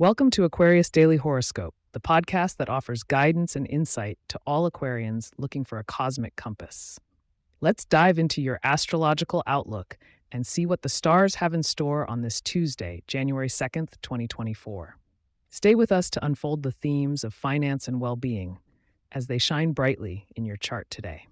Welcome to Aquarius Daily Horoscope, the podcast that offers guidance and insight to all Aquarians looking for a cosmic compass. Let's dive into your astrological outlook and see what the stars have in store on this Tuesday, January 2nd, 2024. Stay with us to unfold the themes of finance and well being as they shine brightly in your chart today.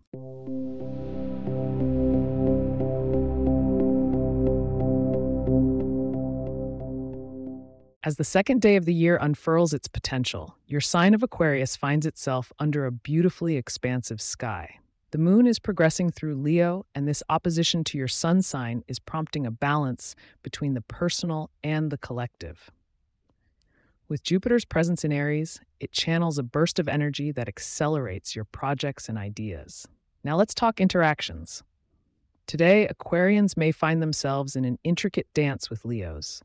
As the second day of the year unfurls its potential, your sign of Aquarius finds itself under a beautifully expansive sky. The moon is progressing through Leo, and this opposition to your sun sign is prompting a balance between the personal and the collective. With Jupiter's presence in Aries, it channels a burst of energy that accelerates your projects and ideas. Now let's talk interactions. Today, Aquarians may find themselves in an intricate dance with Leos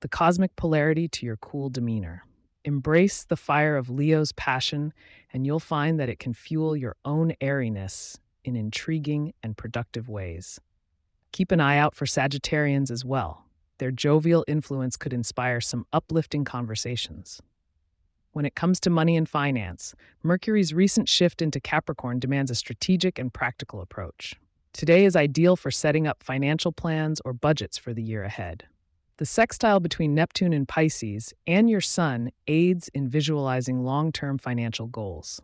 the cosmic polarity to your cool demeanor. Embrace the fire of Leo's passion, and you'll find that it can fuel your own airiness in intriguing and productive ways. Keep an eye out for Sagittarians as well. Their jovial influence could inspire some uplifting conversations. When it comes to money and finance, Mercury's recent shift into Capricorn demands a strategic and practical approach. Today is ideal for setting up financial plans or budgets for the year ahead. The sextile between Neptune and Pisces and your Sun aids in visualizing long term financial goals.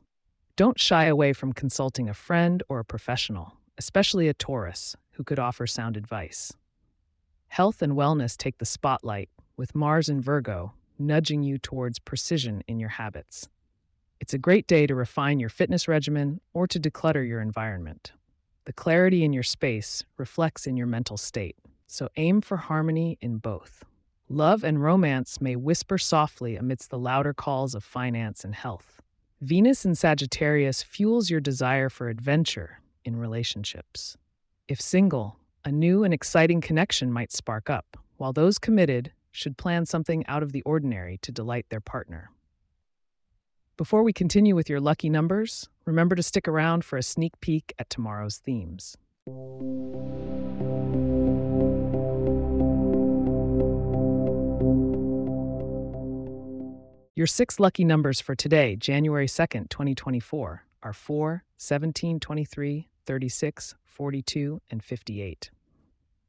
Don't shy away from consulting a friend or a professional, especially a Taurus, who could offer sound advice. Health and wellness take the spotlight, with Mars in Virgo nudging you towards precision in your habits. It's a great day to refine your fitness regimen or to declutter your environment. The clarity in your space reflects in your mental state so aim for harmony in both. Love and romance may whisper softly amidst the louder calls of finance and health. Venus in Sagittarius fuels your desire for adventure in relationships. If single, a new and exciting connection might spark up, while those committed should plan something out of the ordinary to delight their partner. Before we continue with your lucky numbers, remember to stick around for a sneak peek at tomorrow's themes. Your six lucky numbers for today, January 2nd, 2024, are 4, 17, 23, 36, 42, and 58.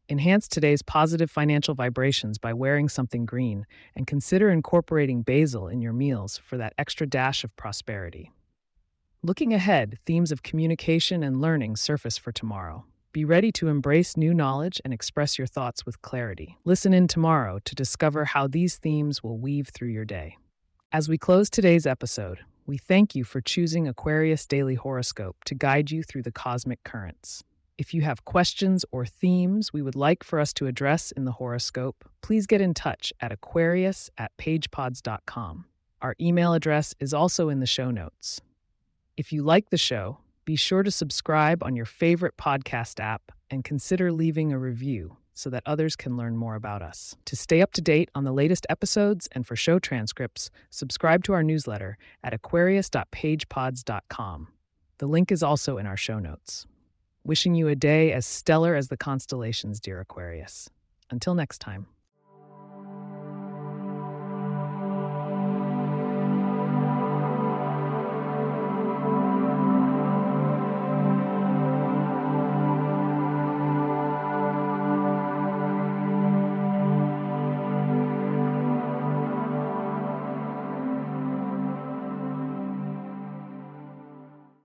Enhance today's positive financial vibrations by wearing something green and consider incorporating basil in your meals for that extra dash of prosperity. Looking ahead, themes of communication and learning surface for tomorrow. Be ready to embrace new knowledge and express your thoughts with clarity. Listen in tomorrow to discover how these themes will weave through your day. As we close today's episode, we thank you for choosing Aquarius Daily Horoscope to guide you through the cosmic currents. If you have questions or themes we would like for us to address in the horoscope, please get in touch at aquarius at pagepods.com. Our email address is also in the show notes. If you like the show, be sure to subscribe on your favorite podcast app and consider leaving a review so that others can learn more about us. To stay up to date on the latest episodes and for show transcripts, subscribe to our newsletter at aquarius.pagepods.com. The link is also in our show notes. Wishing you a day as stellar as the constellations, dear Aquarius. Until next time.